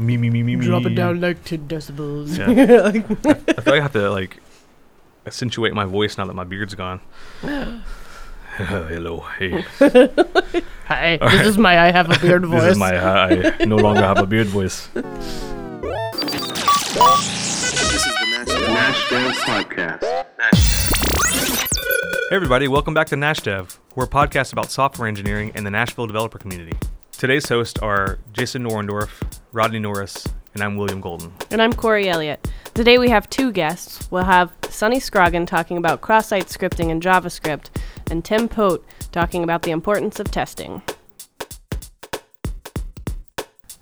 me me me me me. Drop it down like 10 decibels. Yeah. Like- I feel like I have to like accentuate my voice now that my beard's gone. Hello, hey. Hi, All this right. is my I have a beard voice. This is my I no longer have a beard voice. This is the Nash, Podcast. Hey everybody, welcome back to Nash Dev. We're a podcast about software engineering and the Nashville developer community. Today's hosts are Jason Orendorff, Rodney Norris, and I'm William Golden. And I'm Corey Elliott. Today we have two guests. We'll have Sonny Scroggin talking about cross-site scripting and JavaScript, and Tim Pote talking about the importance of testing.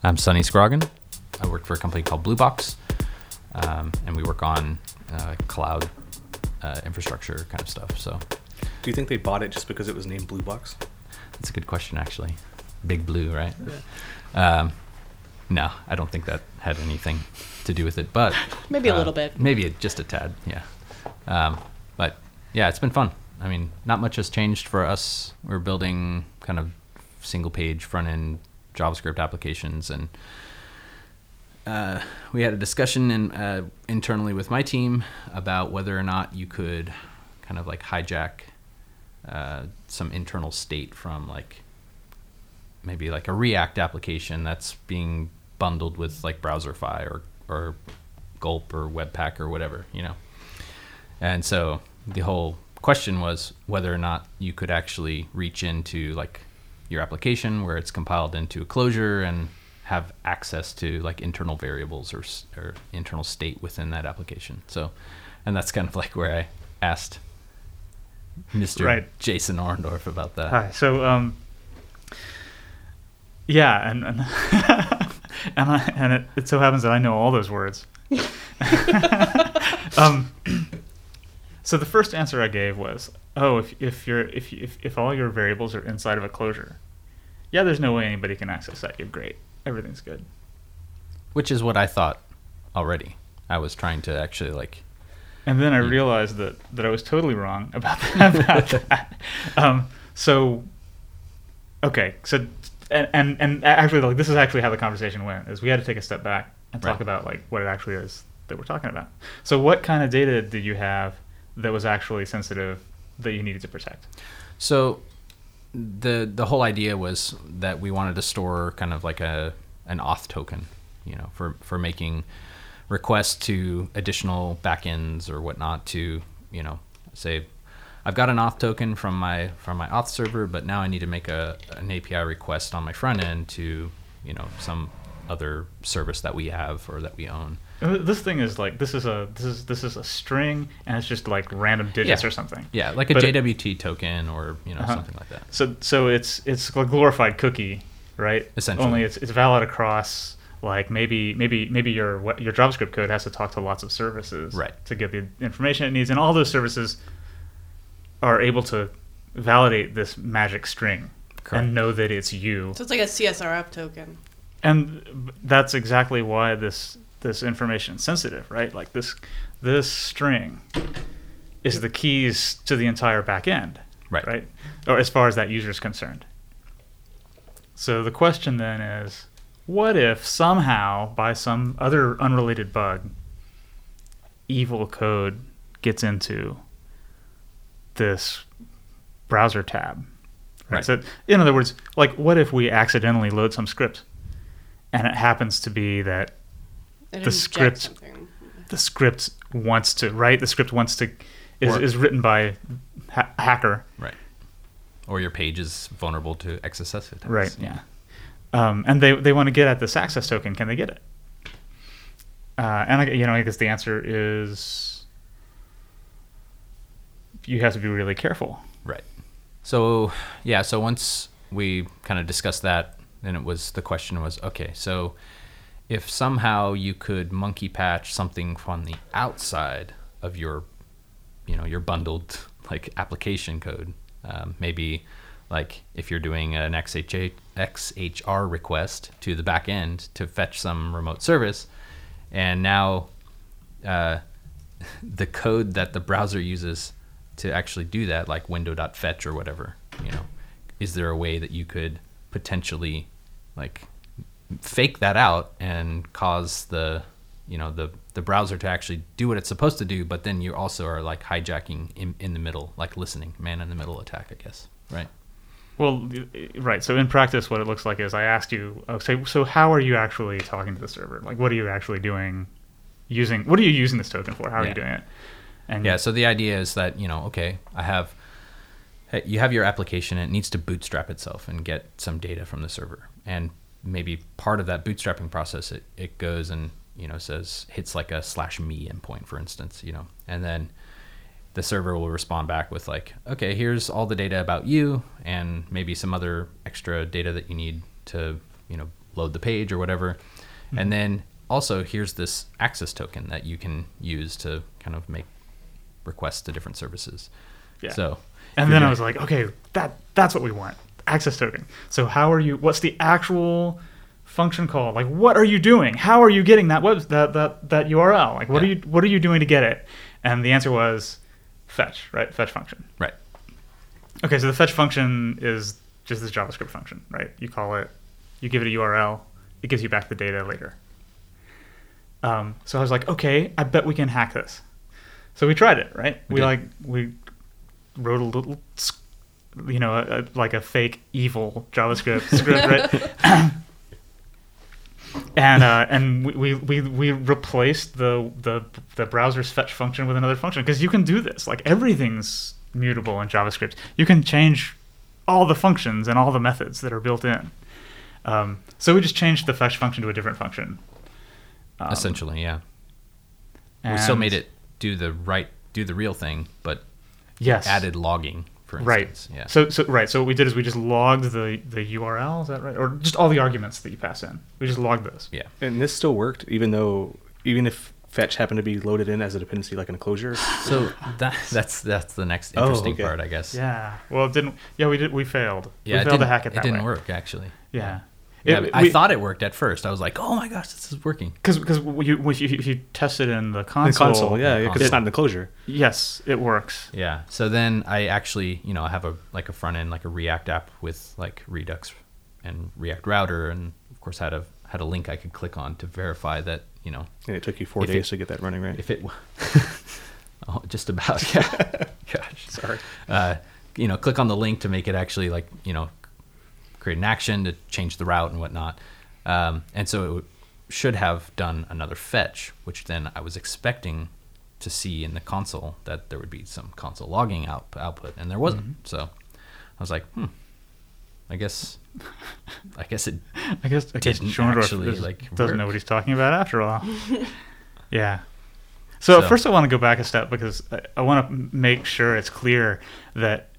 I'm Sonny Scroggin. I work for a company called Blue Box, um, and we work on uh, cloud uh, infrastructure kind of stuff. So Do you think they bought it just because it was named Blue Box? that's a good question, actually. Big Blue, right? Um, no, I don't think that had anything to do with it, but Maybe a uh, little bit. maybe it, just a tad, yeah. Um, but yeah, it's been fun. I mean, not much has changed for us. We're building kind of single page front end JavaScript applications, and uh, we had a discussion in, uh, internally with my team about whether or not you could kind of like hijack uh, some internal state from like maybe like a React application that's being bundled with like Browserify or or Gulp or Webpack or whatever, you know. And so the whole question was whether or not you could actually reach into like your application where it's compiled into a closure and have access to like internal variables or, or internal state within that application. So, and that's kind of like where I asked Mr. Right. Jason Orendorff about that. Hi. So, um, yeah, and and and, I, and it, it so happens that I know all those words. um, so the first answer I gave was, oh, if if you're if if if all your variables are inside of a closure, yeah, there's no way anybody can access that. You're great. Everything's good. which is what I thought already. I was trying to actually like And then I Mm. realized that, that I was totally wrong about that. About that. Um, so, okay, so and, and and actually, like this is actually how the conversation went. Is we had to take a step back and talk Right. about like what it actually is that we're talking about. So, what kind of data did you have that was actually sensitive that you needed to protect? so the the whole idea was that we wanted to store kind of like a an auth token, you know, for for making requests to additional backends or whatnot to, you know, say I've got an auth token from my from my auth server, but now I need to make a an API request on my front end to, you know, some other service that we have or that we own. Uh, This thing is like this is a this is this is a string and it's just like random digits Yeah. or something. Yeah, like a But it- JWT token or, you know, Uh-huh. something like that. So so it's it's a glorified cookie, right? Essentially. Only it's it's valid across like maybe maybe maybe your your JavaScript code has to talk to lots of services Right. to get the information it needs, and all those services are able to validate this magic string Correct. and know that it's you. So it's like a CSRF token. And that's exactly why this this information is sensitive, right? Like this this string is the keys to the entire back end Right. right? Or as far as that user is concerned. So the question then is, what if somehow, by some other unrelated bug, evil code gets into this browser tab? Right. So, in other words, like, what if we accidentally load some script, and it happens to be that It The script- something. the script wants to, right? The script wants to, is, Or- is written by ha- a hacker, Right. Or your page is vulnerable to XSS attacks. Right. Yeah. Um, and they they want to get at this access token. Can they get it? Uh, and I, you know, I guess the answer is you have to be really careful. Right. So yeah, so once we kind of discussed that, then it was the question was okay, so if somehow you could monkey patch something from the outside of your, you know, your bundled like application code, um, maybe like if you're doing an XHA, XHR request to the back end to fetch some remote service, and now uh, the code that the browser uses to actually do that, like window.fetch or whatever, you know, is there a way that you could potentially like fake that out and cause the you know the the browser to actually do what it's supposed to do but then you also are like hijacking in, in the middle like listening man in the middle attack i guess right Well, right. So in practice, what it looks like is I asked you, oh, so, so how are you actually talking to the server? Like, what are you actually doing? Using what are you using this token for? How are Yeah. you doing it? And yeah so the idea is that you know okay i have hey, you have your application and it needs to bootstrap itself and get some data from the server. And maybe part of that bootstrapping process it, it goes and you know says hits like a slash me endpoint for instance you know. And then the server will respond back with like okay here's all the data about you and maybe some other extra data that you need to you know load the page or whatever. And mm-hmm. then also here's this access token that you can use to kind of make requests to different services Yeah. so And then I was like, okay, that that's what we want. Access token. So how are you what's the actual function call? Like what are you doing? How are you getting that web that that, that URL? Like what are you what are you doing to get it? And the answer was fetch, right? Fetch function. right Okay, so the fetch function is just this JavaScript function, right? You call it, you give it a URL, it gives you back the data later. Um, so I was like, okay, I bet we can hack this. So we tried it, right? We We, like we wrote a little, you know, a, a, like a fake evil JavaScript script, right? and uh, and we, we, we, replaced the, the the browser's fetch function with another function because you can do this. Like everything's mutable in JavaScript. You can change all the functions and all the methods that are built in. Um, so we just changed the fetch function to a different function. Um, essentially yeah we still made it do the right do the real thing but yes added logging for right. instance yeah So so right. So what we did is we just logged the the URL. Is that right? Or just all the arguments that you pass in. We just logged those. yeah And this still worked, even though, even if fetch happened to be loaded in as a dependency, like in a closure. so that that's that's the next Oh, interesting okay. part i guess Yeah. Well, it didn't. Yeah, we did. We failed. yeah we failed to hack it that it didn't way. work actually Yeah. Yeah, It- i we- thought it worked at first i was like oh my gosh this is working Because because you, if you if you test it in the console, the console, yeah, because it's not in the closure. yes, it works. Yeah. So then I actually, you know, I have a like a front end, like a React app with like Redux and React Router, and of course had a had a link I could click on to verify that you know And it took you four days it- to get that running right. if it. oh, just about. Yeah. Gosh. Sorry. Uh, you know, click on the link to make it actually like you know create an action to change the route and whatnot. Um, and so it w- should have done another fetch, which then I was expecting to see in the console that there would be some console logging out, output, and there wasn't. So I was like, hmm, I guess, I guess it. I guess I Didn't Orendorff actually, is- like, doesn't know what he's talking about after all. yeah. So, So- first, I want to go back a step because I, I want to make sure it's clear that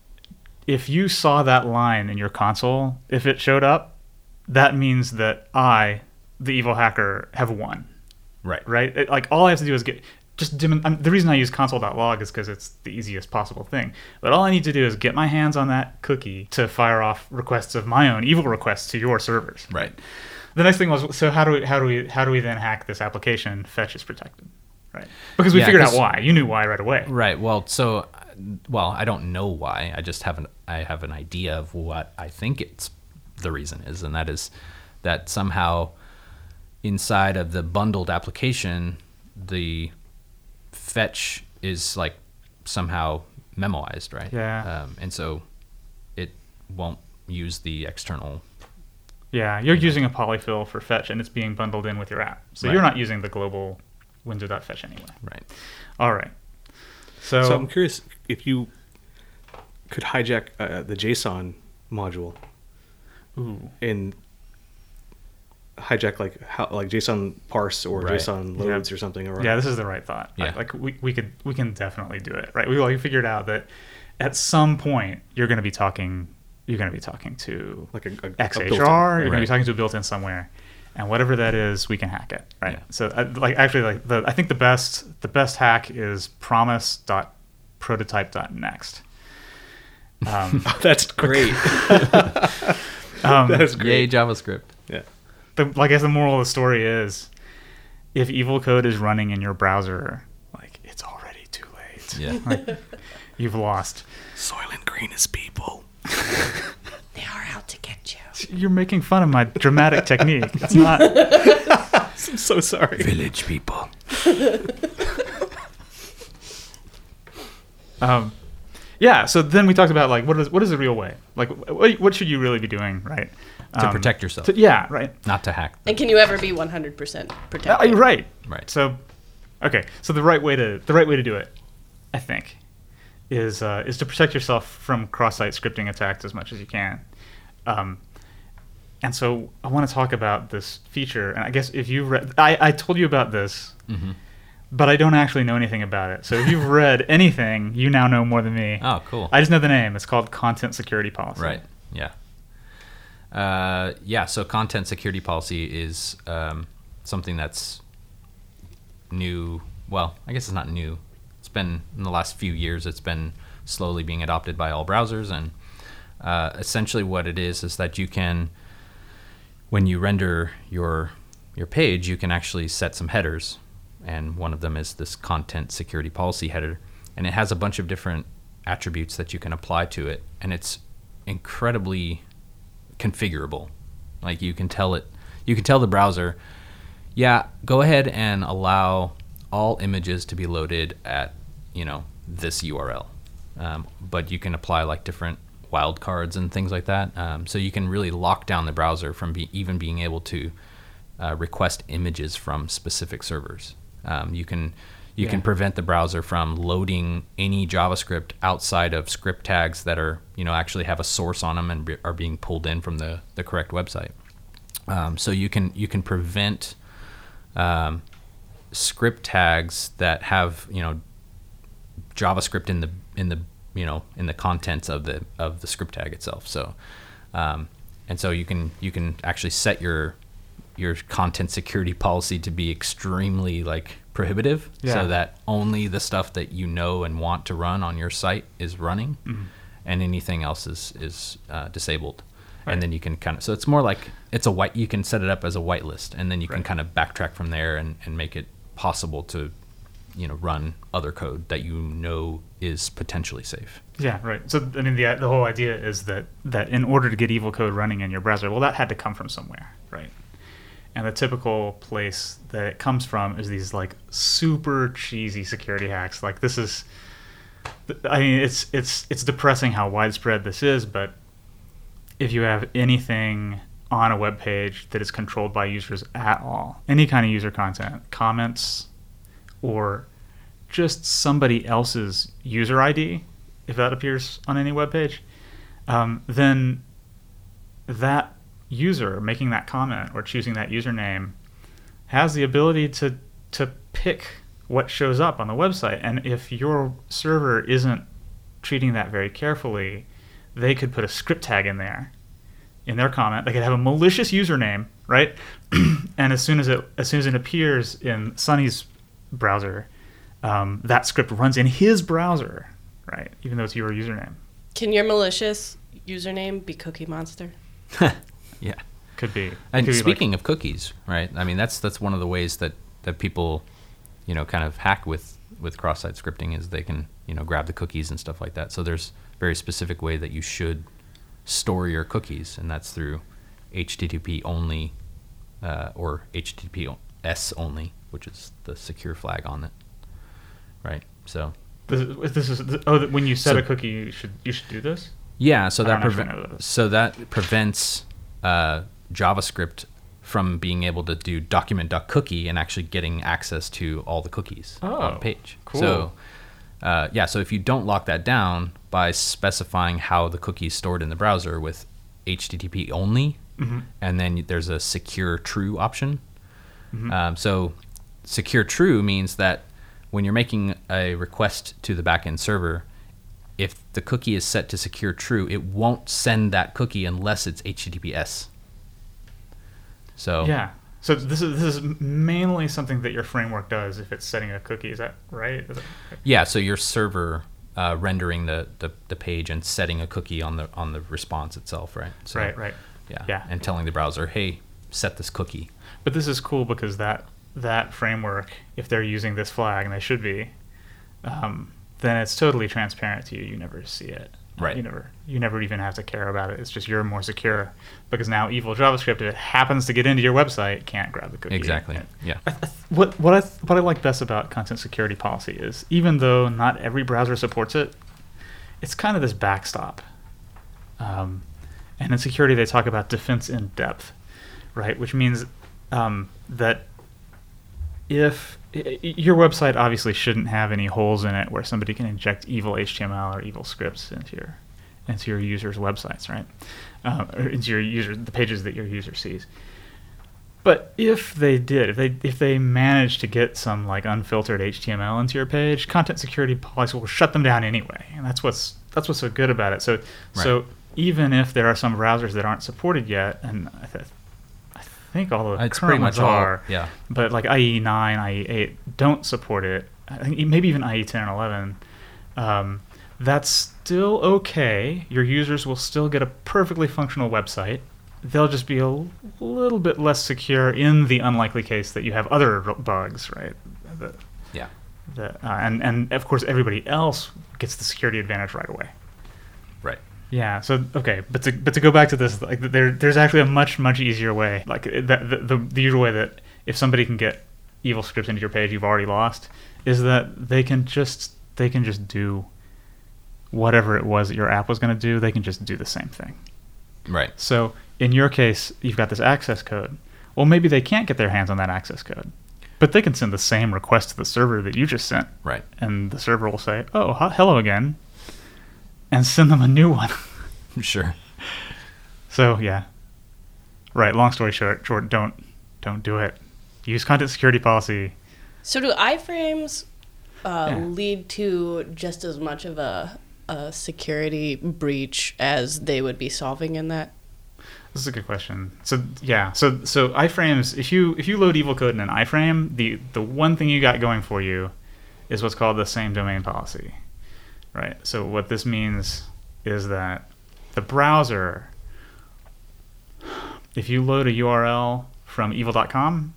if you saw that line in your console, if it showed up, that means that I, the evil hacker, have won. Right. Right? It- like all I have to do is get just dim- um, the reason I use console.log is because it's the easiest possible thing. But all I need to do is get my hands on that cookie to fire off requests of my own evil requests to your servers. Right. The next thing was so how do we how do we how do we then hack this application? Fetch is protected, right? Because we Yeah, figured out why. You knew why right away. Right. Well, so, well, I don't know why. I just have an I have an idea of what I think it's the reason is, and that is that somehow inside of the bundled application, the fetch is like somehow memoized, right? Yeah. Um, and so it won't use the external. Yeah, you're using a polyfill for fetch, and it's being bundled in with your app. So Right. you're not using the global window.fetch anyway. Right. All right. So, So I'm curious if you could hijack uh, the JSON module ooh, and hijack like how like JSON parse or Right. JSON Yeah. loads or something. Or yeah, this is the right thought. Yeah. Like, like we, we could we can definitely do it, right? We you figured out that at some point you're going to be talking you're going to be talking to like a, a, a XHR. built-in, You're going to be talking to a built-in somewhere, and whatever that is, we can hack it, right? Yeah. So, uh, like, actually, like the I think the best the best hack is promise.prototype.next. Um, That's great. um, That's Yay, great. JavaScript. Yeah. the, I guess the moral of the story is, if evil code is running in your browser, like it's already too late. Yeah. You've lost. Soylent Green is people. They are out to get you. You're making fun of my dramatic technique. It's not. I'm so sorry. Village people. Um, yeah. So then we talked about like what is what is the real way? Like what, what should you really be doing, right? To Um, protect yourself, to- yeah. Right. not to hack. And can you ever be 100% protected? Uh, protected? right. Right. So, okay. So the right way to the right way to do it, I think, is uh, is to protect yourself from cross-site scripting attacks as much as you can. Um, and so I want to talk about this feature. And I guess if you read, I, I told you about this, Mhm. But I don't actually know anything about it. So if you've read anything, you now know more than me. Oh, cool. I just know the name. It's called Content Security Policy. Right. Yeah. Uh, yeah. So content security policy is um, something that's new. Well, I guess it's not new. It's been in the last few years. It's been slowly being adopted by all browsers, and uh, essentially what it is is that you can, when you render your your page, you can actually set some headers, and one of them is this content security policy header, and it has a bunch of different attributes that you can apply to it, and it's incredibly configurable. Like you can tell it, you can tell the browser, yeah, go ahead and allow all images to be loaded at, you know, this URL. Um, but you can apply like different wildcards and things like that. Um, so you can really lock down the browser from be, even being able to uh, request images from specific servers. Um, you can you can prevent the browser from loading any JavaScript outside of script tags that are you know actually have a source on them and be, are being pulled in from the, the correct website. Um, so you can you can prevent um, script tags that have you know JavaScript in the in the you know in the contents of the of the script tag itself. So um, and so you can you can actually set your your content security policy to be extremely like prohibitive Yeah. so that only the stuff that you know and want to run on your site is running Mm-hmm. and anything else is is uh, disabled Right. and then you can kind of so it's more like it's a white you can set it up as a whitelist and then you can kind of backtrack from there and, and make it possible to you know run other code that you know is potentially safe Yeah, right. So I mean, the the whole idea is that that in order to get evil code running in your browser, well, that had to come from somewhere, right? And the typical place that it comes from is these like super cheesy security hacks. Like this is, I mean, it's it's it's depressing how widespread this is. But if you have anything on a web page that is controlled by users at all, any kind of user content, comments, or just somebody else's user ID, if that appears on any web page, um, then that user making that comment or choosing that username has the ability to to pick what shows up on the website. And if your server isn't treating that very carefully, they could put a script tag in there in their comment. They could have a malicious username, right? and as soon as it as soon as it appears in Sonny's browser, um, that script runs in his browser, right? Even though it's your username. Can your malicious username be Cookie Monster? yeah Could be. And Could be like- speaking of cookies, right? I mean, that's that's one of the ways that that people, you know, kind of hack with with cross-site scripting is they can you know grab the cookies and stuff like that. So there's a very specific way that you should store your cookies, and that's through HTTP only uh, or HTTPS only, which is the secure flag on it, right? So This is, this is oh, when you set So- a cookie, you should you should do this. Yeah, so that don't prevent so that prevents uh, JavaScript from being able to do document.cookie and actually getting access to all the cookies on Oh, the page. cool. So uh, yeah, so if you don't lock that down by specifying how the cookie is stored in the browser with HTTP only, Mhm. and then there's a secure true option. Mm-hmm. Um, so secure true means that when you're making a request to the backend server, if the cookie is set to secure true, it won't send that cookie unless it's HTTPS. So Yeah. So this is this is mainly something that your framework does if it's setting a cookie. Is that right? Is that- yeah, so your server uh, rendering the, the, the page and setting a cookie on the on the response itself, right? So, right. Right. Yeah. Yeah. And telling the browser, hey, set this cookie. But this is cool because that that framework, if they're using this flag, and they should be, um, then it's totally transparent to you. You never see it. Right. You never you never even have to care about it. It's just you're more secure because now evil JavaScript, if it happens to get into your website, can't grab the cookie. Exactly. And Yeah. What what I what I like best about content security policy is even though not every browser supports it, it's kind of this backstop. Um, and in security, they talk about defense in depth, right? Which means um, that if your website obviously shouldn't have any holes in it where somebody can inject evil HTML or evil scripts into your into your users' websites, right? Uh, or into your user the pages that your user sees. But if they did, if they if they managed to get some like unfiltered HTML into your page, content security policy will shut them down anyway, and that's what's that's what's so good about it. So so even if there are some browsers that aren't supported yet, and I, th- think all the It's current pretty ones all- are, yeah. but like IE nine, IE eight don't support it. I think maybe even IE ten and eleven. Um, that's still okay. Your users will still get a perfectly functional website. They'll just be a little bit less secure in the unlikely case that you have other r- bugs, right? That, Yeah. that, uh, and and of course everybody else gets the security advantage right away. Right. Yeah. So okay, but to but to go back to this, like there there's actually a much much easier way. Like that the, the the usual way that if somebody can get evil scripts into your page you've already lost is that they can just they can just do whatever it was that your app was going to do. They can just do the same thing. Right. So in your case, you've got this access code. Well, maybe they can't get their hands on that access code, but they can send the same request to the server that you just sent, Right. and the server will say, "Oh, hello again," and send them a new one. Sure. So yeah, right. Long story short, short, don't don't do it. Use content security policy. So do iframes uh, Yeah. lead to just as much of a, a security breach as they would be solving in that? This is a good question. So yeah, so so iframes. If you if you load evil code in an iframe, the the one thing you got going for you is what's called the same domain policy, right? So what this means is that the browser, if you load a URL from evil.com,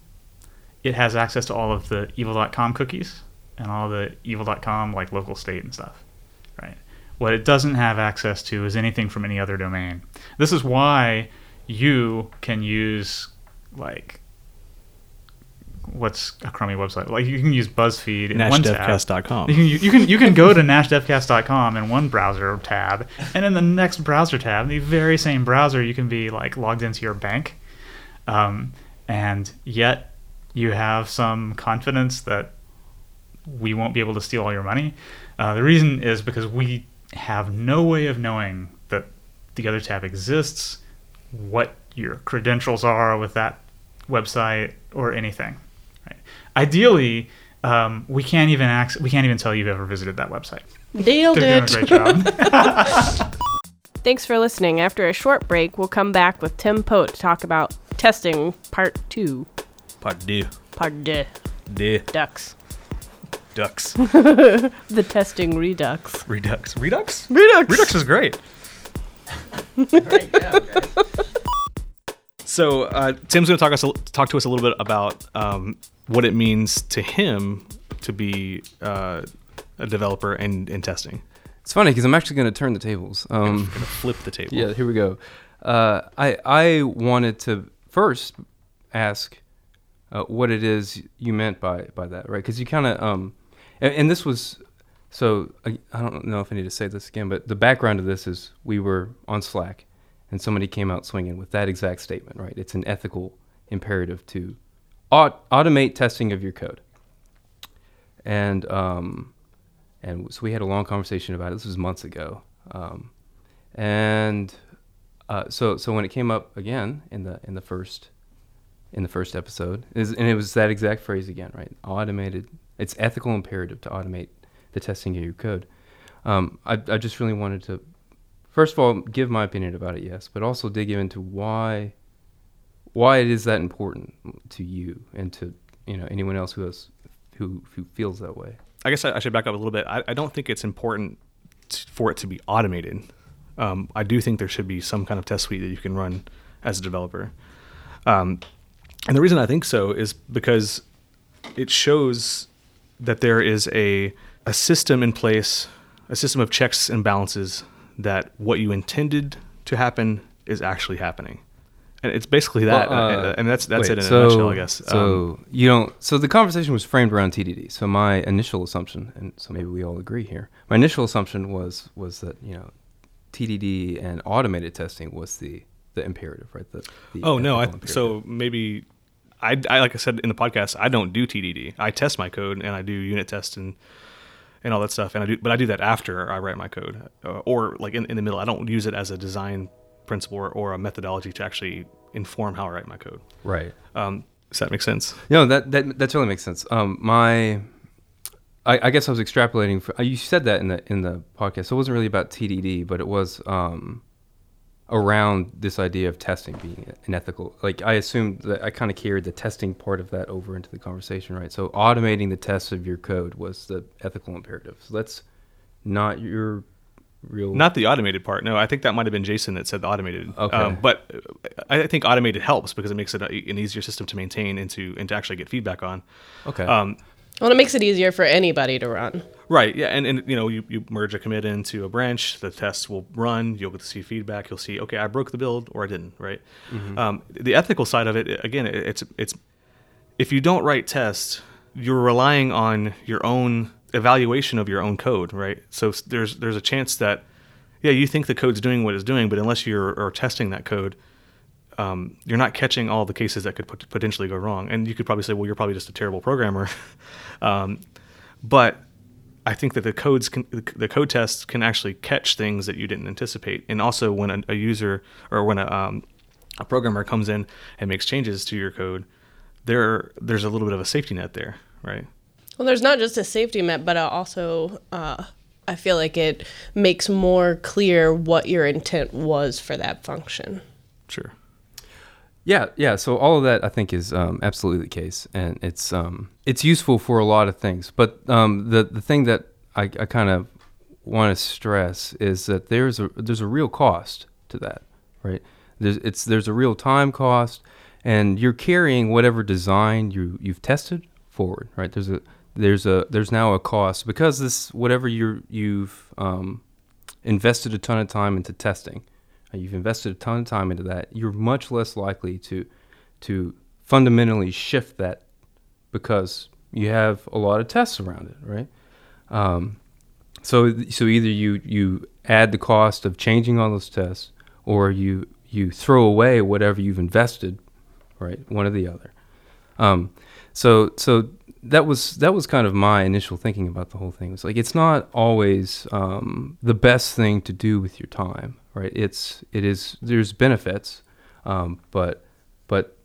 it has access to all of the evil.com cookies and all the evil.com like local state and stuff, right? What it doesn't have access to is anything from any other domain. This is why you can use like what's a crummy website? Like you can use BuzzFeed in one tab. NashDevCast.com. You can, you can you can go to nashdevcast.com in one browser tab, and in the next browser tab, the very same browser, you can be like logged into your bank, um, and yet you have some confidence that we won't be able to steal all your money. Uh, the reason is because we have no way of knowing that the other tab exists, what your credentials are with that website, or anything. Right? Ideally, um, we can't even access, we can't even tell you've ever visited that website. Nailed They're doing a great job. Thanks for listening. After a short break, we'll come back with Tim Pote to talk about testing part two. Part deux. Part deux. Deux. Ducks. Ducks. The testing redux. Redux. Redux? Redux! Redux is great. So uh, Tim's going to talk us talk to us a little bit about um, what it means to him to be uh, a developer and in testing. It's funny because I'm actually going to turn the tables. Um, flip the table. yeah, here we go. Uh, I I wanted to first ask uh, what it is you meant by by that, right? Because you kind of um, and, and this was so I, I don't know if I need to say this again, but the background of this is we were on Slack, and somebody came out swinging with that exact statement, right? It's an ethical imperative to aut- automate testing of your code, and um, and so we had a long conversation about it. This was months ago, um, and uh, so so when it came up again in the in the first in the first episode, is and it was that exact phrase again, right? Automated. It's ethical imperative to automate the testing of your code. Um, I I just really wanted to first of all give my opinion about it, yes, but also dig into why why it is that important to you and to you know anyone else who has who who feels that way. I guess I, I should back up a little bit. I, I don't think it's important t- for it to be automated. Um, I do think there should be some kind of test suite that you can run as a developer. Um, and the reason I think so is because it shows that there is a a system in place, a system of checks and balances that what you intended to happen is actually happening. And it's basically that, Well, uh, uh, and that's that's Wait, it in so, a nutshell, I guess. So Um, you don't. So the conversation was framed around TDD. So my initial assumption, and so maybe we all agree here. My initial assumption was was that you know, TDD and automated testing was the the imperative, right? The, the oh no, I, so maybe I, I like I said in the podcast, I don't do TDD. I test my code and I do unit tests and and all that stuff. And I do, but I do that after I write my code, uh, or like in, in the middle. I don't use it as a design principle or, or a methodology to actually inform how I write my code. right. Um, does that make sense? No, that that that totally makes sense. Um, my, I, I guess I was extrapolating. For, you said that in the in the podcast. So it wasn't really about TDD, but it was um, around this idea of testing being an ethical. Like I assumed that I kind of carried the testing part of that over into the conversation, right? So automating the tests of your code was the ethical imperative. So that's not your real. Not the automated part. No, I think that might have been Jason that said the automated. Okay. Um, but I I think automated helps because it makes it a, an easier system to maintain and to and to actually get feedback on. okay. Um, Well, it makes it easier for anybody to run. Right. Yeah. And, and you know, you, you merge a commit into a branch, the tests will run, you'll get to see feedback. You'll see, okay, I broke the build or I didn't. Right. Um, the ethical side of it, again, it- it's, it's, if you don't write tests, you're relying on your own evaluation of your own code. Right. So there's, there's a chance that, yeah, you think the code's doing what it's doing, but unless you're testing that code, um, you're not catching all the cases that could pot- potentially go wrong. And you could probably say, well, you're probably just a terrible programmer. um, but I think that the codes can, the code tests can actually catch things that you didn't anticipate. And also when a, a user or when a, um, a programmer comes in and makes changes to your code, there there's a little bit of a safety net there, right? Well, there's not just a safety net, but also uh, I feel like it makes more clear what your intent was for that function. Sure. Yeah, yeah. So all of that I think is um, absolutely the case, and it's um, it's useful for a lot of things. But um, the the thing that I, I kind of want to stress is that there's a there's a real cost to that, right? There's it's there's a real time cost, and you're carrying whatever design you you've tested forward, right? There's a there's a there's now a cost because this whatever you you've um, invested a ton of time into testing uh, you've invested a ton of time into that you're much less likely to to fundamentally shift that because you have a lot of tests around it right? Um, so so either you you add the cost of changing all those tests or you you throw away whatever you've invested right? One or the other. Um, so so that was that was kind of my initial thinking about the whole thing. It was like it's not always um, the best thing to do with your time, right? It's it is there's benefits, um, but but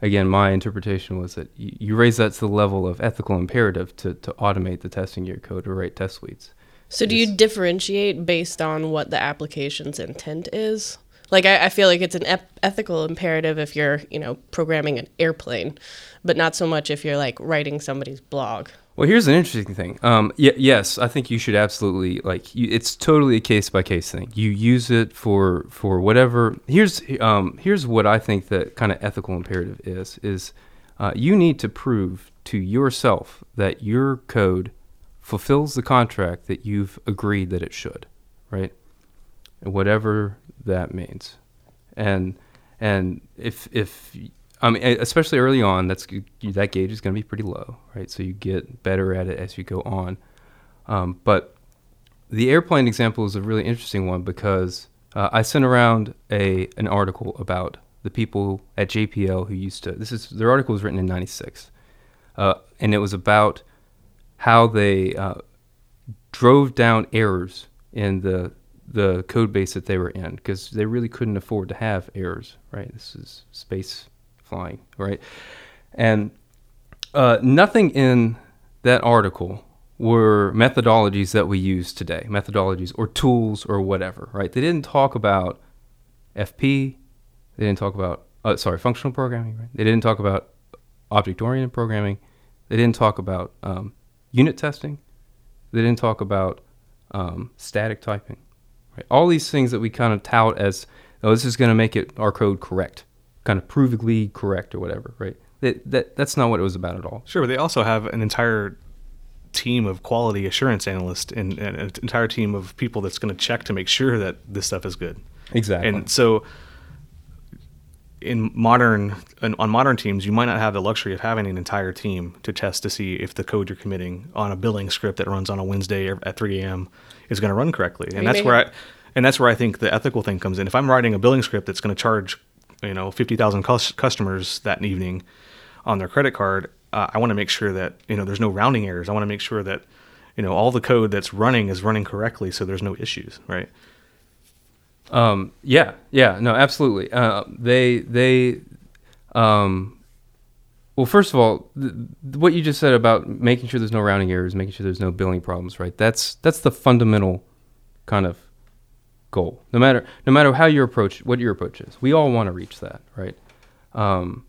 again, my interpretation was that you, you raise that to the level of ethical imperative to to automate the testing of your code or write test suites. So, do you differentiate based on what the application's intent is? Like, I, I feel like it's an ep- ethical imperative if you're, you know, programming an airplane, but not so much if you're like writing somebody's blog. Well, here's an interesting thing. Um, y- yes, I think you should absolutely like. You, it's totally a case by case thing. You use it for for whatever. Here's um, here's what I think the kind of ethical imperative is is uh, you need to prove to yourself that your code fulfills the contract that you've agreed that it should, right? Whatever that means, and and if if I mean, especially early on, that's that gauge is going to be pretty low, right? So you get better at it as you go on. Um, but the airplane example is a really interesting one because uh, I sent around a an article about the people at JPL who used to. This is their article was written in '96, uh, and it was about how they uh, drove down errors in the the code base that they were in because they really couldn't afford to have errors, right? This is space flying, right? And uh, nothing in that article were methodologies that we use today, methodologies or tools or whatever, right? They didn't talk about FP. They didn't talk about, uh, sorry, functional programming, right? They didn't talk about object-oriented programming. They didn't talk about um, unit testing. They didn't talk about um, static typing. Right? All these things that we kind of tout as, oh, this is going to make it our code correct, kind of provably correct or whatever, right? That, that that's not what it was about at all. Sure, but they also have an entire team of quality assurance analysts and, and an entire team of people that's going to check to make sure that this stuff is good. Exactly. And so, in modern on modern teams, you might not have the luxury of having an entire team to test to see if the code you're committing on a billing script that runs on a Wednesday at 3 a.m. is going to run correctly. And that's where I and that's where I think the ethical thing comes in. If I'm writing a billing script that's going to charge you know 50,000 cus- customers that evening on their credit card, uh, I want to make sure that you know there's no rounding errors. I want to make sure that you know all the code that's running is running correctly, so there's no issues, right? Um, yeah, yeah, no, absolutely. Uh, they, they, um, well, first of all, th- what you just said about making sure there's no rounding errors, making sure there's no billing problems, right? That's that's the fundamental kind of goal. No matter no matter how your approach, what your approach is, we all want to reach that, right? Um,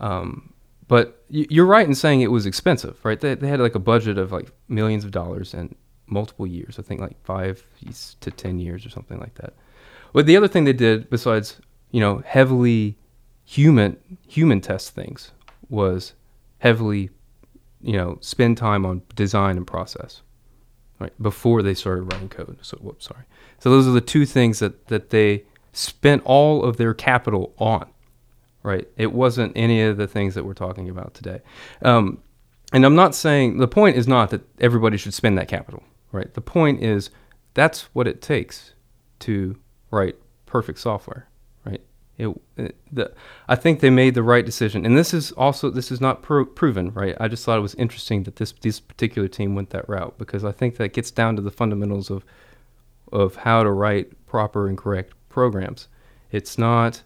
um, but y- you're right in saying it was expensive, right? They, they had like a budget of like millions of dollars and multiple years. I think like five to ten years or something like that. But the other thing they did, besides you know heavily human human test things, was heavily you know spend time on design and process, right before they started writing code. So whoops, sorry. So those are the two things that that they spent all of their capital on, right? It wasn't any of the things that we're talking about today. Um, and I'm not saying the point is not that everybody should spend that capital, right? The point is that's what it takes to write perfect software, right? It, it, the, I think they made the right decision, and this is also this is not pro- proven, right? I just thought it was interesting that this this particular team went that route because I think that gets down to the fundamentals of of how to write proper and correct programs. It's not,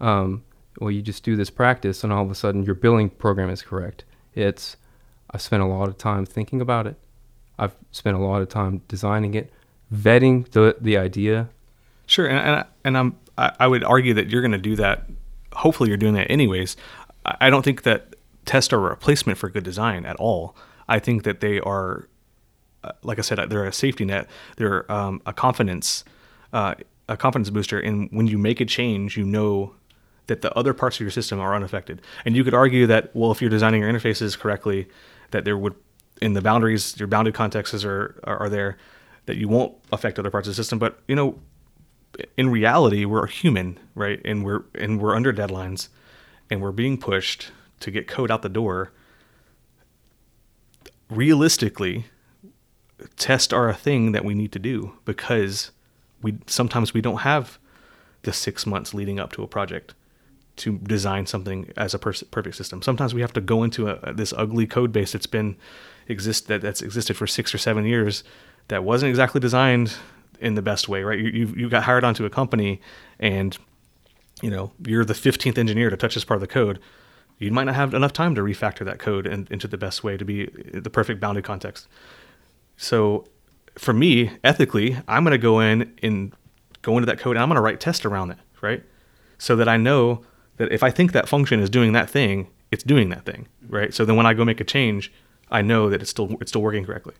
um, well, you just do this practice and all of a sudden your billing program is correct. It's, I spent a lot of time thinking about it. I've spent a lot of time designing it, vetting the the idea. Sure, and and, and I'm I, would argue that you're going to do that. Hopefully, you're doing that anyways. I don't think that tests are a replacement for good design at all. I think that they are, uh, like I said, they're a safety net. They're um, a confidence, uh, a confidence booster. And when you make a change, you know that the other parts of your system are unaffected. And you could argue that well, if you're designing your interfaces correctly, that there would in the boundaries, your bounded contexts are, are are there, that you won't affect other parts of the system. But you know, in reality, we're human, right? And we're and we're under deadlines, and we're being pushed to get code out the door. Realistically, tests are a thing that we need to do because we sometimes we don't have the six months leading up to a project to design something as a perfect system. Sometimes we have to go into a, this ugly code base that's been exist that, that's existed for six or seven years that wasn't exactly designed in the best way, right? You you, you got hired onto a company and you know you're the 15th engineer to touch this part of the code. You might not have enough time to refactor that code in, into the best way to be the perfect bounded context. So for me, ethically, I'm going to go in and go into that code and I'm going to write tests around it, right? So that I know that if I think that function is doing that thing, it's doing that thing, right? So then when I go make a change, I know that it's still it's still working correctly.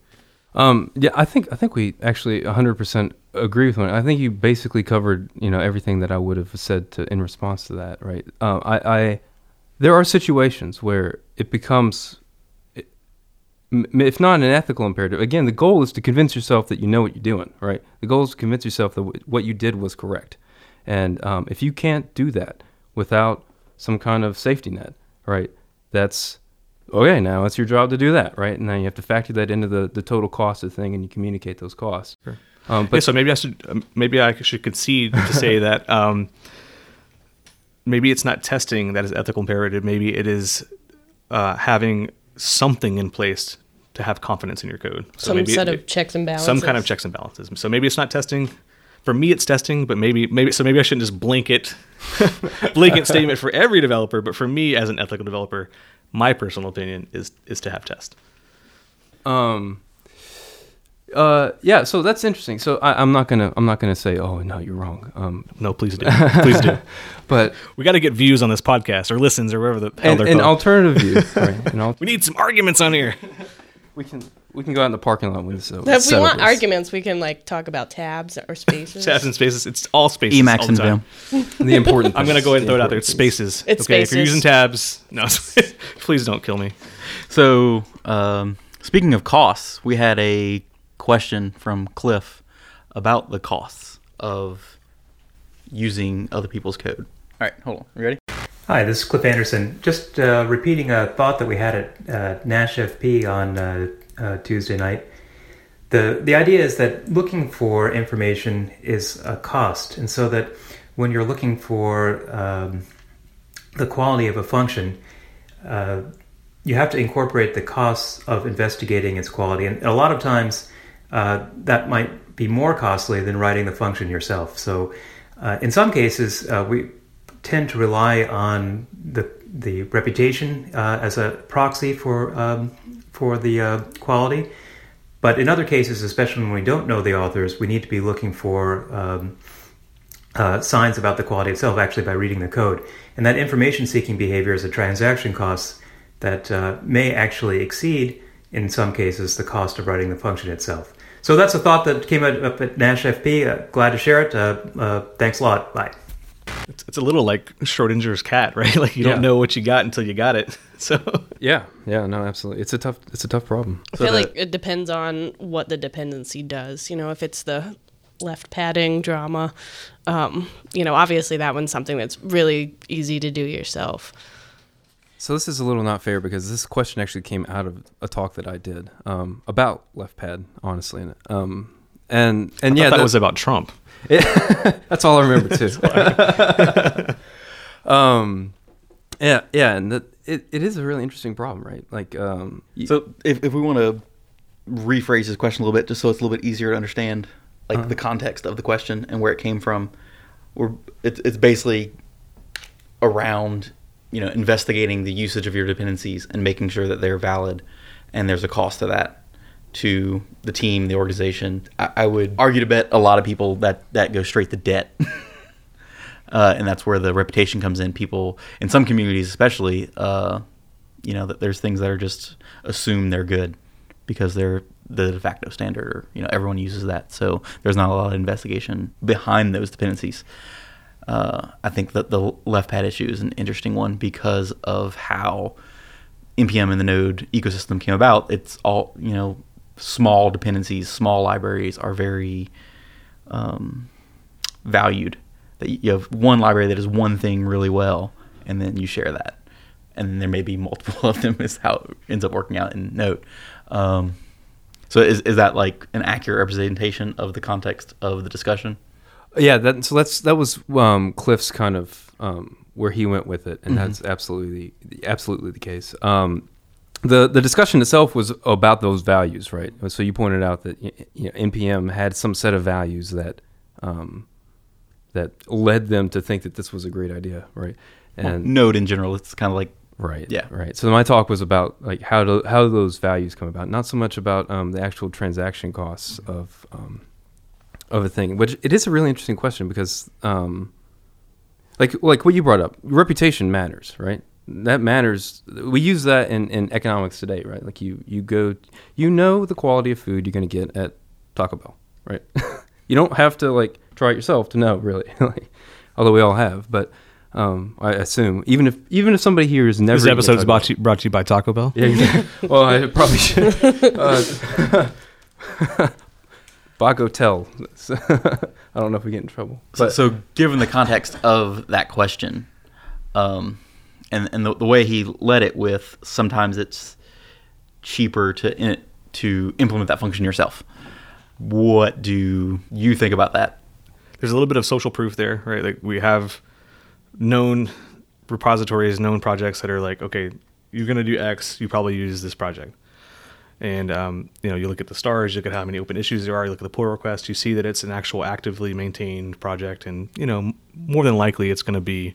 Um, yeah, I think I think we actually 100% agree with one. I think you basically covered you know everything that I would have said to in response to that, right? Um, I, I there are situations where it becomes, if not an ethical imperative. Again, the goal is to convince yourself that you know what you're doing, right? The goal is to convince yourself that what you did was correct, and um, if you can't do that without some kind of safety net, right? That's okay, now it's your job to do that, right? And now you have to factor that into the, the total cost of the thing and you communicate those costs. Sure. Um, But but so maybe I should um, maybe I should concede to say that um, maybe it's not testing that is ethical imperative. Maybe it is uh, having something in place to have confidence in your code. So Some maybe set it- of checks and balances. some kind of checks and balances. So maybe it's not testing. For me, it's testing, but maybe maybe so maybe I shouldn't just blanket blanket statement for every developer. But for me, as an ethical developer, my personal opinion is is to have test. um, uh, yeah, so that's interesting. So I, I'm not gonna I'm not gonna say oh no you're wrong. Um, No, please do, please do. but We got to get views on this podcast or listens or wherever the hell an, they're an called. alternative view, right? An al- we need some arguments on here. we can we can go out in the parking lot with this. Uh, If we want is- arguments, we can like talk about tabs or spaces. Tabs and spaces. It's all spaces. Emacs all and the time. Vim. the important. I'm gonna go ahead and throw it out there. It's spaces. It's okay, if you're using tabs, no, please don't kill me. So, um, Speaking of costs, we had a question from Cliff about the costs of using other people's code. All right, hold on. You ready? Hi, this is Cliff Anderson. Just uh, repeating a thought that we had at uh, Nash FP on uh, uh, Tuesday night. The, the idea is that looking for information is a cost, and so that when you're looking for um, the quality of a function, uh, you have to incorporate the costs of investigating its quality. And a lot of times, uh, that might be more costly than writing the function yourself. So, uh, in some cases, uh, we tend to rely on the the reputation uh, as a proxy for um, for the uh, quality. But in other cases, especially when we don't know the authors, we need to be looking for um, uh, signs about the quality itself, actually by reading the code. And that information-seeking behavior is a transaction cost that uh, may actually exceed, in some cases, the cost of writing the function itself. So that's a thought that came up at Nash FP. Uh, glad to share it. Uh, thanks a lot. Bye. It's, it's a little like Schrodinger's cat, right? Like you don't Yeah. know what you got until you got it. So Yeah, yeah, no, absolutely. It's a tough, it's a tough problem. I feel like it depends on what the dependency does. You know, if it's the left padding drama, um, you know, obviously that one's something that's really easy to do yourself. So this is a little not fair because this question actually came out of a talk that I did um, about left pad, honestly. Um, and and yeah, yeah, that the- was about Trump. That's all I remember too. um, yeah, yeah, and that, it, it is a really interesting problem, right? Like, um, y- So if, if we want to rephrase this question a little bit, just so it's a little bit easier to understand, like Uh-huh. the context of the question and where it came from, we're it's it's basically around you know investigating the usage of your dependencies and making sure that they're valid, and there's a cost to that to the team, the organization. I, I would argue to bet a lot of people that that goes straight to debt. uh, and that's where the reputation comes in. People in some communities, especially, uh, you know, that there's things that are just assumed they're good because they're the de facto standard, or you know, everyone uses that. So there's not a lot of investigation behind those dependencies. Uh, I think that the left pad issue is an interesting one because of how npm and the Node ecosystem came about. It's all you know, small dependencies, small libraries are very um, valued. That you have one library that does one thing really well, and then you share that, and then there may be multiple of them. Is how it ends up working out in Node. Um, so is is that like an accurate representation of the context of the discussion? yeah, that so that's that was um, Cliff's kind of um, where he went with it, and that's absolutely absolutely the case. Um, the the discussion itself was about those values, right? So you pointed out that you know, npm had some set of values that um, that led them to think that this was a great idea, right? And Node in general, it's kind of like Right. Yeah. Right. So my talk was about like how do how do those values come about, not so much about um, the actual transaction costs of um, of a thing, which it is a really interesting question because um, like like what you brought up, reputation matters, right? That matters. We use that in, in economics today, right? Like you you go, you know the quality of food you're going to get at Taco Bell, right? you don't have to like try it yourself to know, really. like, although we all have, but um, I assume even if even if somebody here is never This eaten episode is brought to, you, brought to you by Taco Bell. yeah, exactly. well, I probably should. Uh, Bagotel. I don't know if we get in trouble. So, so given the context of that question, um, and and the, the way he led it with, sometimes it's cheaper to to implement that function yourself. What do you think about that? there's a little bit of social proof there, right? Like we have known repositories, known projects that are like, okay, you're gonna do X, you probably use this project. And um, you know, you look at the stars, you look at how many open issues there are, you look at the pull request, you see that it's an actual actively maintained project, and you know, more than likely it's going to be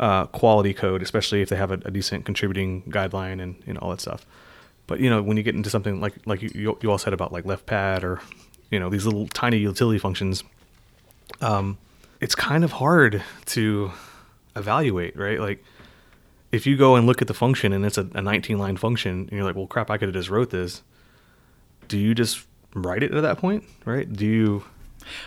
uh, quality code, especially if they have a, a decent contributing guideline and all that stuff. But you know, when you get into something like like you, you you all said about like left pad or you know these little tiny utility functions, um, it's kind of hard to evaluate, right? Like if you go and look at the function and it's a, a 19 line function and you're like, well, crap, I could have just wrote this. Do you just write it at that point, right? Do you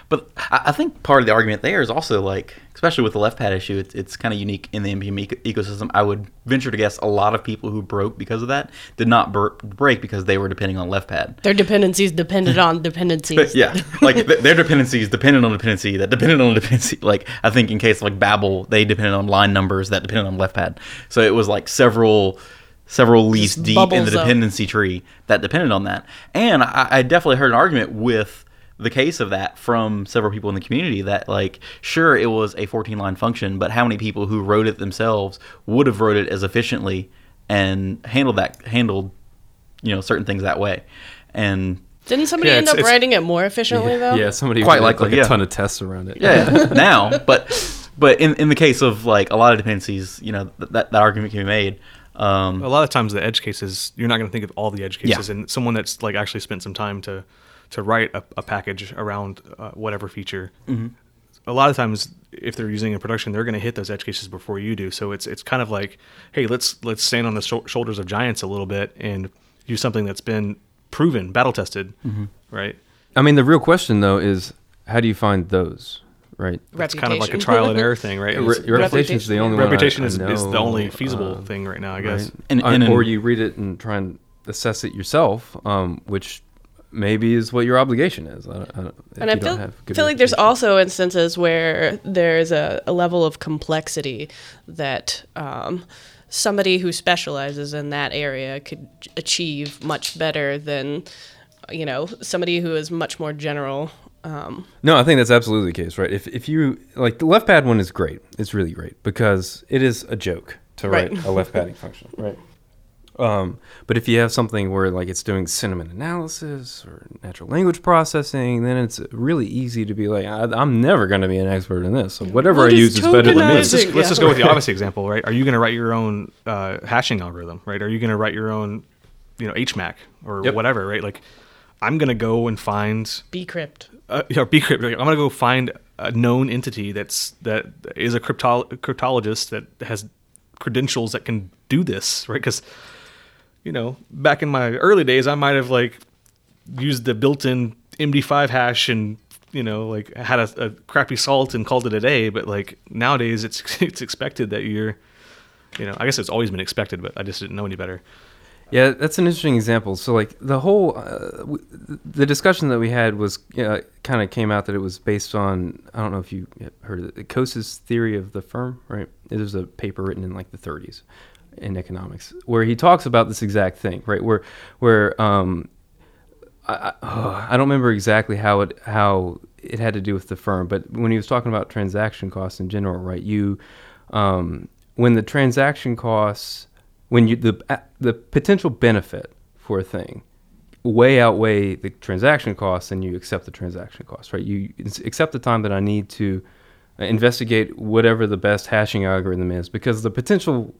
But I I think part of the argument there is also like, especially with the left pad issue, it's, it's kind of unique in the NPM eco- ecosystem. I would venture to guess a lot of people who broke because of that did not bur- break because they were depending on left pad. Their dependencies depended on dependencies. yeah, like th- their dependencies depended on dependency that depended on dependency. Like I think in case of like Babel, they depended on line numbers that depended on left pad. So it was like several several leaves deep in the bubbles up. dependency tree that depended on that. And I, I definitely heard an argument with the case of that from several people in the community that like sure it was a 14 line function but how many people who wrote it themselves would have wrote it as efficiently and handled that handled you know certain things that way and Didn't somebody Yeah, end up writing it more efficiently though? Yeah, somebody Quite did, likely, like yeah. a ton of tests around it. yeah now but but in, in the case of like a lot of dependencies you know th- that, that argument can be made um, a lot of times the edge cases you're not going to think of all the edge Yeah. cases and someone that's like actually spent some time to to write a, a package around uh, whatever feature Mm-hmm. a lot of times if they're using it in production they're going to hit those edge cases before you do so it's it's kind of like hey let's let's stand on the shou- shoulders of giants a little bit and use something that's been proven battle tested Mm-hmm. right I mean, the real question though is how do you find those, right? it's kind of like a trial and error thing right Re- reputation is the only one. I- reputation I is, is the only feasible uh, thing right now i guess right? And- Uh, and or you read it and try and assess it yourself, um, which maybe is what your obligation is. I don't, I don't, And I you don't feel, feel like there's also instances where there's a, a level of complexity that um, somebody who specializes in that area could achieve much better than, you know, somebody who is much more general. Um, No, I think that's absolutely the case, right? If if you like the left pad one is great. It's really great because it is a joke to Right. write a left padding function, right? Um, but if you have something where like it's doing sentiment analysis or natural language processing, then it's really easy to be like, I, I'm never going to be an expert in this. So whatever What I use is better than let's this. just, let's just go with the obvious example, right? Are you going to write your own uh, hashing algorithm, right? Are you going to write your own, you know, HMAC or Yep. whatever, right? Like, I'm going to go and find, Bcrypt. uh, or bcrypt. Like, I'm going to go find a known entity that's that is a cryptol- cryptologist that has credentials that can do this, right? Because, you know, back in my early days, I might have like used the built-in MD5 hash and you know like had a, a crappy salt and called it a day. But like nowadays, it's it's expected that you're, you know, I guess it's always been expected, but I just didn't know any better. Yeah, that's an interesting example. So, like the whole, uh, w- the discussion that we had was uh, kind of came out that it was based on I don't know if you heard of it, Coase's theory of the firm, right? There's a paper written in like the 30s in economics where he talks about this exact thing, right? Where where um, I, I, I don't remember exactly how it how it had to do with the firm, but when he was talking about transaction costs in general, right? You um, when the transaction costs when you the the potential benefit for a thing way outweigh the transaction costs and you accept the transaction costs right you accept the time that i need to investigate whatever the best hashing algorithm is because the potential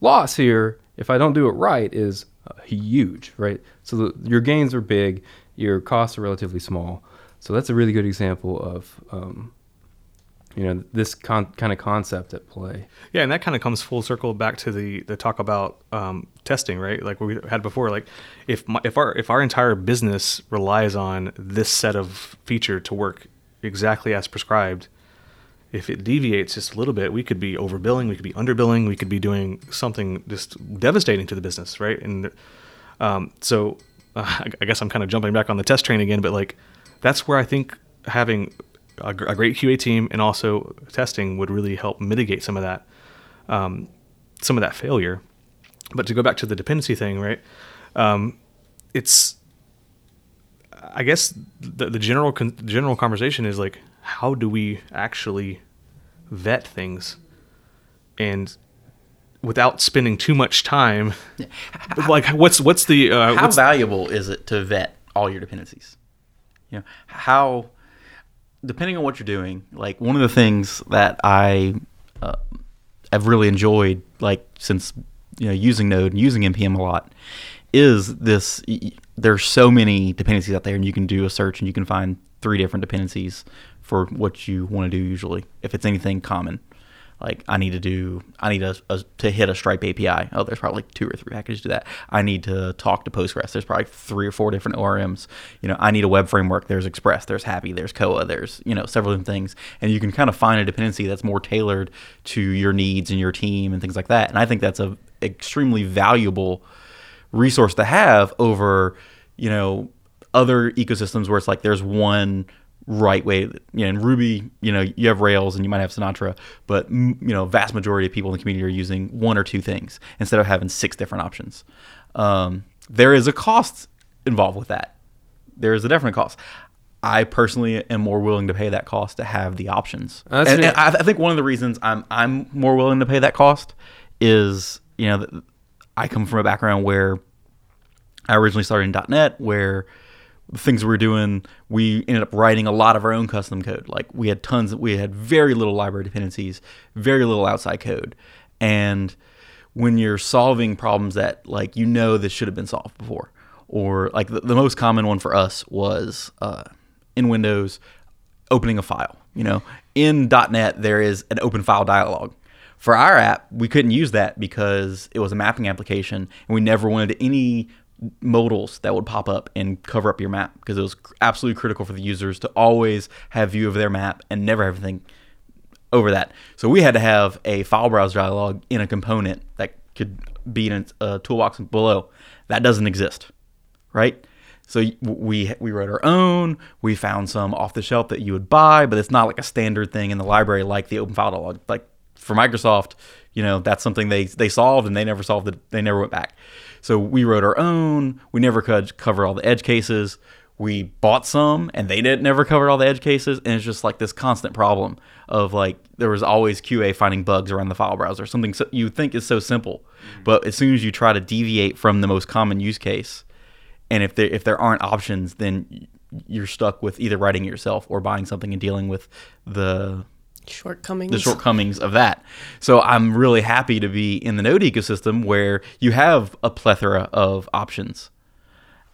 loss here if i don't do it right is uh, huge right so the, your gains are big your costs are relatively small so that's a really good example of um, you know this con- kind of concept at play Yeah, and that kind of comes full circle back to the the talk about um, testing, right? Like we had before. Like if my, if our if our entire business relies on this set of feature to work exactly as prescribed, if it deviates just a little bit, we could be overbilling, we could be underbilling, we could be doing something just devastating to the business, right? And um, so uh, I guess I'm kind of jumping back on the test train again, but like that's where I think having a, a great QA team and also testing would really help mitigate some of that um, some of that failure. But to go back to the dependency thing, right? Um, it's I guess the, the general con- general conversation is like, how do we actually vet things, and without spending too much time, like what's what's the uh, how what's valuable is it to vet all your dependencies? You know, how depending on what you're doing, like one of the things that I uh, have really enjoyed, like since you know using Node and using npm a lot, is this. There's so many dependencies out there, and you can do a search and you can find three different dependencies for what you want to do. Usually, if it's anything common, Like I need to do, I need a, a, to hit a Stripe API. Oh, there's probably two or three packages to that. I need to talk to Postgres. There's probably three or four different ORMs. You know, I need a web framework. There's Express. There's Hapi. There's Koa. There's you know several different things, and you can kind of find a dependency that's more tailored to your needs and your team and things like that. And I think that's a extremely valuable resource to have over you know other ecosystems where it's like there's one right way. You know, in Ruby, you know, you have Rails and you might have Sinatra, but you know, vast majority of people in the community are using one or two things instead of having six different options. Um, there is a cost involved with that. There is a definite cost. I personally am more willing to pay that cost to have the options. And, and I, I think one of the reasons I'm I'm more willing to pay that cost is you know I come from a background where I originally started in .NET, where things we were doing, we ended up writing a lot of our own custom code. Like we had tons, we had very little library dependencies, very little outside code, and when you're solving problems that like you know this should have been solved before, or like the, the most common one for us was uh, in Windows opening a file. You know, in .NET there is an open file dialog. For our app, we couldn't use that because it was a mapping application, and we never wanted any modals that would pop up and cover up your map because it was absolutely critical for the users to always have view of their map and never have anything over that. So we had to have a file browse dialog in a component that could be in a toolbox below. That doesn't exist, right? So we we wrote our own. We found some off the shelf that you would buy, but it's not like a standard thing in the library like the open file dialog. Like for Microsoft, you know, that's something they they solved and they never solved it. They never went back. So we wrote our own. We never could cover all the edge cases. We bought some and they didn't never cover all the edge cases. And it's just like this constant problem of like there was always QA finding bugs around the file browser. Something so, you think is so simple, mm-hmm. but as soon as you try to deviate from the most common use case, and if there if there aren't options, then you're stuck with either writing it yourself or buying something and dealing with the Shortcomings. the shortcomings of that. So I'm really happy to be in the Node ecosystem where you have a plethora of options,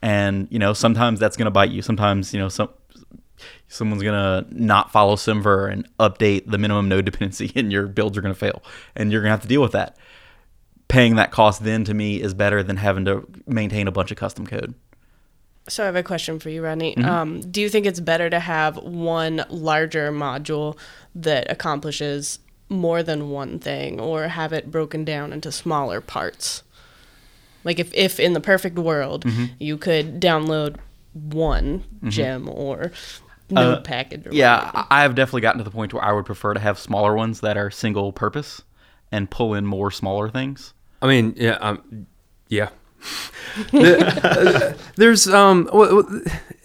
and you know sometimes that's going to bite you. Sometimes you know some someone's going to not follow SemVer and update the minimum node dependency, and your builds are going to fail, and you're going to have to deal with that. Paying that cost then to me is better than having to maintain a bunch of custom code. So I have a question for you, Rodney. Um, do you think it's better to have one larger module that accomplishes more than one thing, or have it broken down into smaller parts? Like if, if in the perfect world you could download one gem or node package. Or Yeah, whatever. I I have definitely gotten to the point where I would prefer to have smaller ones that are single purpose and pull in more smaller things. I mean, yeah, um, yeah. The- uh, there's um, well, well,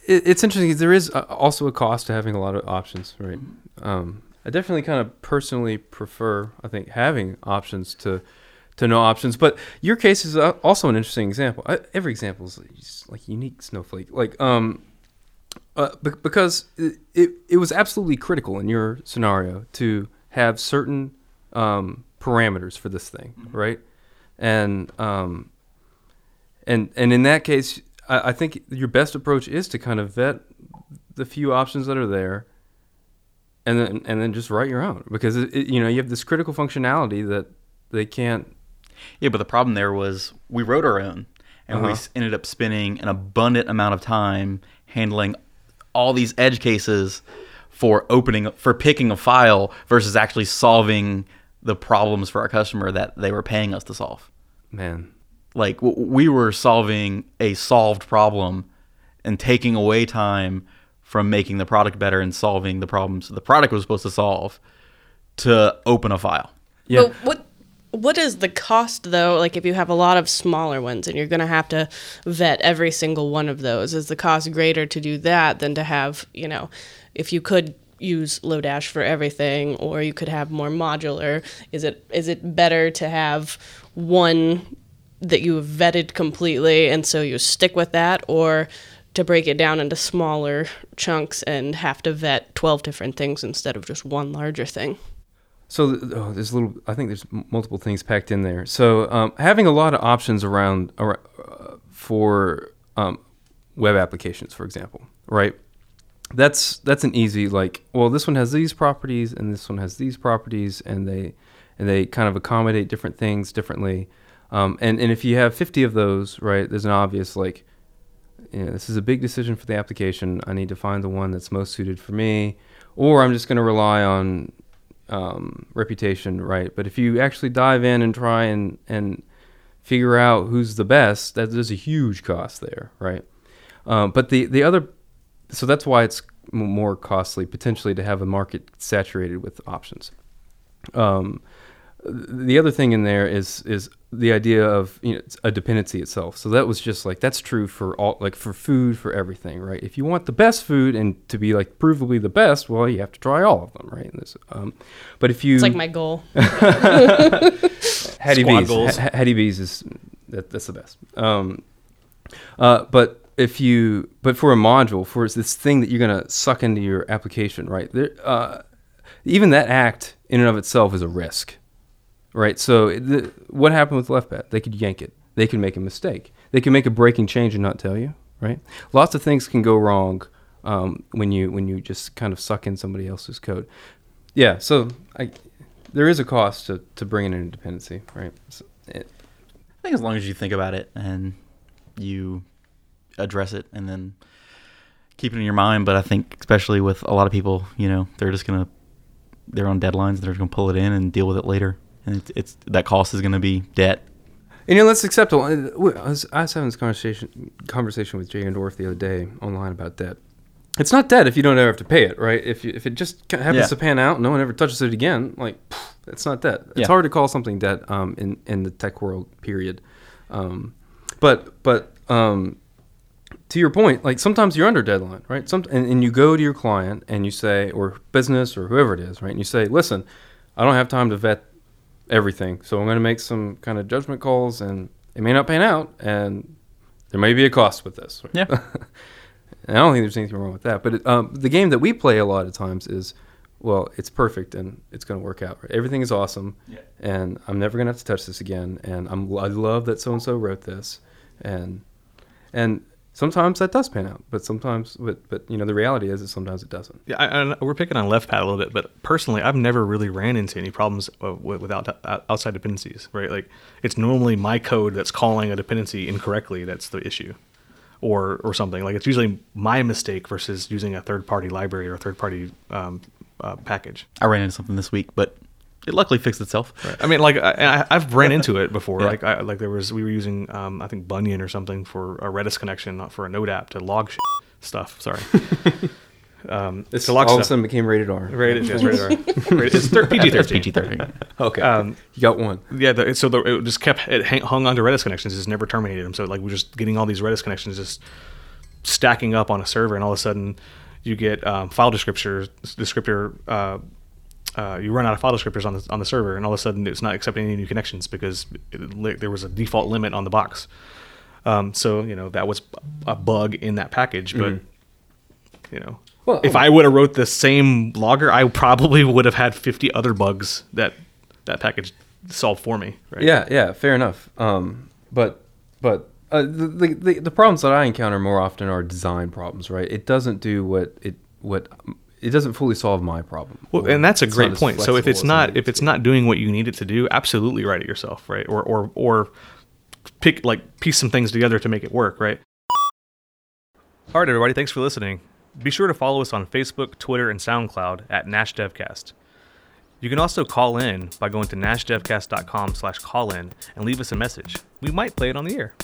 it, it's interesting. There is uh, also a cost to having a lot of options, right? Um, I definitely kind of personally prefer, I think, having options to to no options. But your case is uh, also an interesting example. I, every example is like unique snowflake. Like um, uh, be- because it, it, it was absolutely critical in your scenario to have certain um, parameters for this thing, right? And um, and and in that case, I, I think your best approach is to kind of vet the few options that are there, and then and then just write your own because it, it, you know you have this critical functionality that they can't. Yeah, but the problem there was we wrote our own, and we Uh-huh. s- ended up spending an abundant amount of time handling all these edge cases for opening for picking a file versus actually solving the problems for our customer that they were paying us to solve. Man, Like w- we were solving a solved problem and taking away time from making the product better and solving the problems the product was supposed to solve to open a file. yeah. But what what is the cost though? Like if you have a lot of smaller ones and you're gonna have to vet every single one of those, is the cost greater to do that than to have, you know, if you could use Lodash for everything or you could have more modular, is it is it better to have one that you vetted completely and so you stick with that or to break it down into smaller chunks and have to vet 12 different things instead of just one larger thing? So oh, there's a little. I think there's multiple things packed in there. So um, having a lot of options around, ar- uh, for um, web applications, for example, right? That's that's an easy like. Well, this one has these properties, and this one has these properties, and they and they kind of accommodate different things differently. Um, and and if you have 50 of those, right, there's an obvious like, you know, this is a big decision for the application. I need to find the one that's most suited for me, or I'm just going to rely on um, reputation, right? But if you actually dive in and try and and figure out who's the best, that there's a huge cost there, right? Um, but the the other, so that's why it's more costly potentially to have a market saturated with options. Um, the other thing in there is is the idea of you know a dependency itself. So that was just like that's true for all like for food for everything, right? If you want the best food and to be like provably the best, well, you have to try all of them, right? This, um, but if you It's like my goal. Hattie Squad B's. goals. Ha- Hattie B's is that, that's the best. Um, uh, but if you but for a module for this thing that you're gonna suck into your application, right? There, uh, even that act in and of itself is a risk, right? So the, what happened with left LeftPad? They could yank it. They could make a mistake. They could make a breaking change and not tell you, right? Lots of things can go wrong um, when you when you just kind of suck in somebody else's code. Yeah. So I, there is a cost to, to bringing in a dependency, right? So it, I think as long as you think about it and you address it and then keep it in your mind. But I think especially with a lot of people, you know, they're just gonna they're on deadlines. They're gonna pull it in and deal with it later, and it's, it's that cost is gonna be debt. And you know, let's accept. I was, I was having this conversation conversation with Jay Orendorff the other day online about debt. It's not debt if you don't ever have to pay it, right? If you, if it just happens Yeah. to pan out, no one ever touches it again. Like, pff, it's not debt. It's Yeah. hard to call something debt um, in in the tech world. Period. Um, but but um, to your point, like sometimes you're under deadline, right? Some and, and you go to your client and you say, or business or whoever it is, right? And you say, listen, I don't have time to vet everything, so I'm going to make some kind of judgment calls, and it may not pan out, and there may be a cost with this. Yeah. And I don't think there's anything wrong with that. But it, um, the game that we play a lot of times is, well, it's perfect and it's going to work out. Right? Everything is awesome, and I'm never going to have to touch this again. And I'm I love that so and so wrote this, and and sometimes that does pan out, but sometimes, but but you know, the reality is that sometimes it doesn't. Yeah, I, I, we're picking on left pad a little bit, but personally, I've never really ran into any problems uh, with, without uh, outside dependencies. Right, like it's normally my code that's calling a dependency incorrectly. That's the issue, or or something. Like it's usually my mistake versus using a third party library or a third party um, uh, package. I ran into something this week, but it luckily fixed itself. I mean, like I, I- I've ran into it before. Yeah. Like, I, like there was we were using um, I think Bunyan or something for a Redis connection, not for a Node app to log shit, stuff. Sorry, um, It's to log all of a sudden became rated R. Rated, yes, rated R. Rated- It's thir- PG It's thirteen. PG thirteen. Okay, Um, you got one. yeah, the, so the, it just kept it hang, hung on to Redis connections. Just never terminated them. So like we're just getting all these Redis connections just stacking up on a server, and all of a sudden you get um, file descriptors descriptor. Uh, uh, you run out of file descriptors on the on the server, and all of a sudden it's not accepting any new connections because it, there was a default limit on the box. Um, so you know that was a bug in that package, but you know, Well, if I would have wrote the same logger, I probably would have had fifty other bugs that that package solved for me. Right? Yeah, yeah, fair enough. Um, but but uh, the, the the the problems that I encounter more often are design problems, right? It doesn't do what it what it doesn't fully solve my problem. Well, and that's a great point. So if it's not if it's not doing what you need it to do, absolutely write it yourself, right? Or or or pick like piece some things together to make it work, right? All right, everybody, thanks for listening. Be sure to follow us on Facebook, Twitter, and SoundCloud at Nash DevCast. You can also call in by going to nashdevcast.com slash call in and leave us a message. We might play it on the air.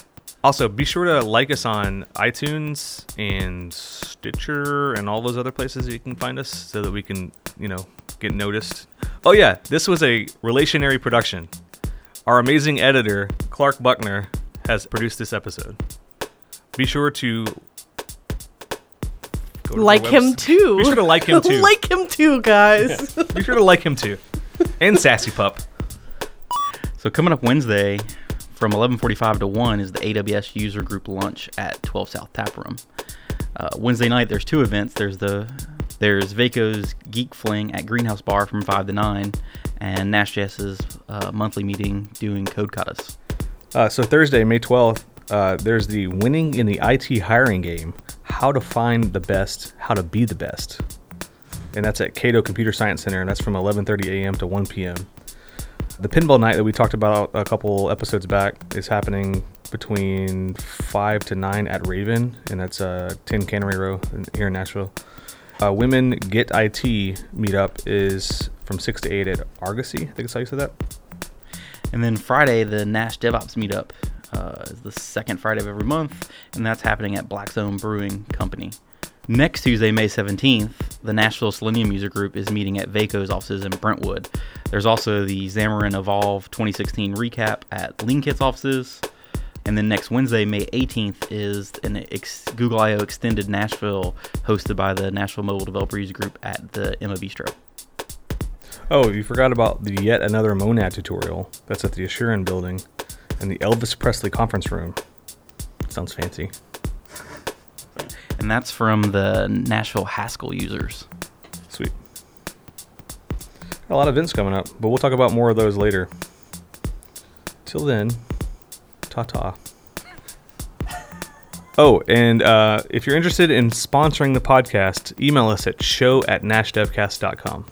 Also, be sure to like us on iTunes and Stitcher and all those other places that you can find us so that we can, you know, get noticed. Oh, yeah, this was a relationary production. Our amazing editor, Clark Buckner, has produced this episode. Be sure to. go to Like him too. Be sure to like him too. like him too, guys. Be sure to like him too. And Sassy Pup. So coming up Wednesday from 11:45 to 1 is the AWS user group lunch at 12 South Tap Room. Uh, Wednesday night there's two events. There's the there's Vaco's Geek Fling at Greenhouse Bar from 5 to 9 and Nash.js's uh, monthly meeting doing Code. Uh, so Thursday, May 12th, uh, there's the winning in the IT hiring game, how to find the best, how to be the best. And that's at Cato Computer Science Center, and that's from 11:30 a.m. to 1 p.m. The pinball night that we talked about a couple episodes back is happening between 5 to 9 at Raven, and that's uh, 10 Cannery Row here in Nashville. Uh, Women Get IT meetup is from 6 to 8 at Argosy. I think that's how you said that. And then Friday, the Nash DevOps meetup uh, is the second Friday of every month, and that's happening at Blackstone Brewing Company. Next Tuesday, May 17th, the Nashville Selenium User Group is meeting at Vaco's offices in Brentwood. There's also the Xamarin Evolve 2016 recap at LeanKit's offices. And then next Wednesday, May 18th, is an ex- Google I/O extended Nashville, hosted by the Nashville Mobile Developer User Group at the Emma Bistro. Oh, you forgot about the yet another Monad tutorial. That's at the Asurion building in the Elvis Presley conference room. Sounds fancy. And that's from the Nashville Haskell users. Sweet. Got a lot of events coming up, but we'll talk about more of those later. Till then, ta ta. Oh, and uh, if you're interested in sponsoring the podcast, email us at show at nashdevcast.com.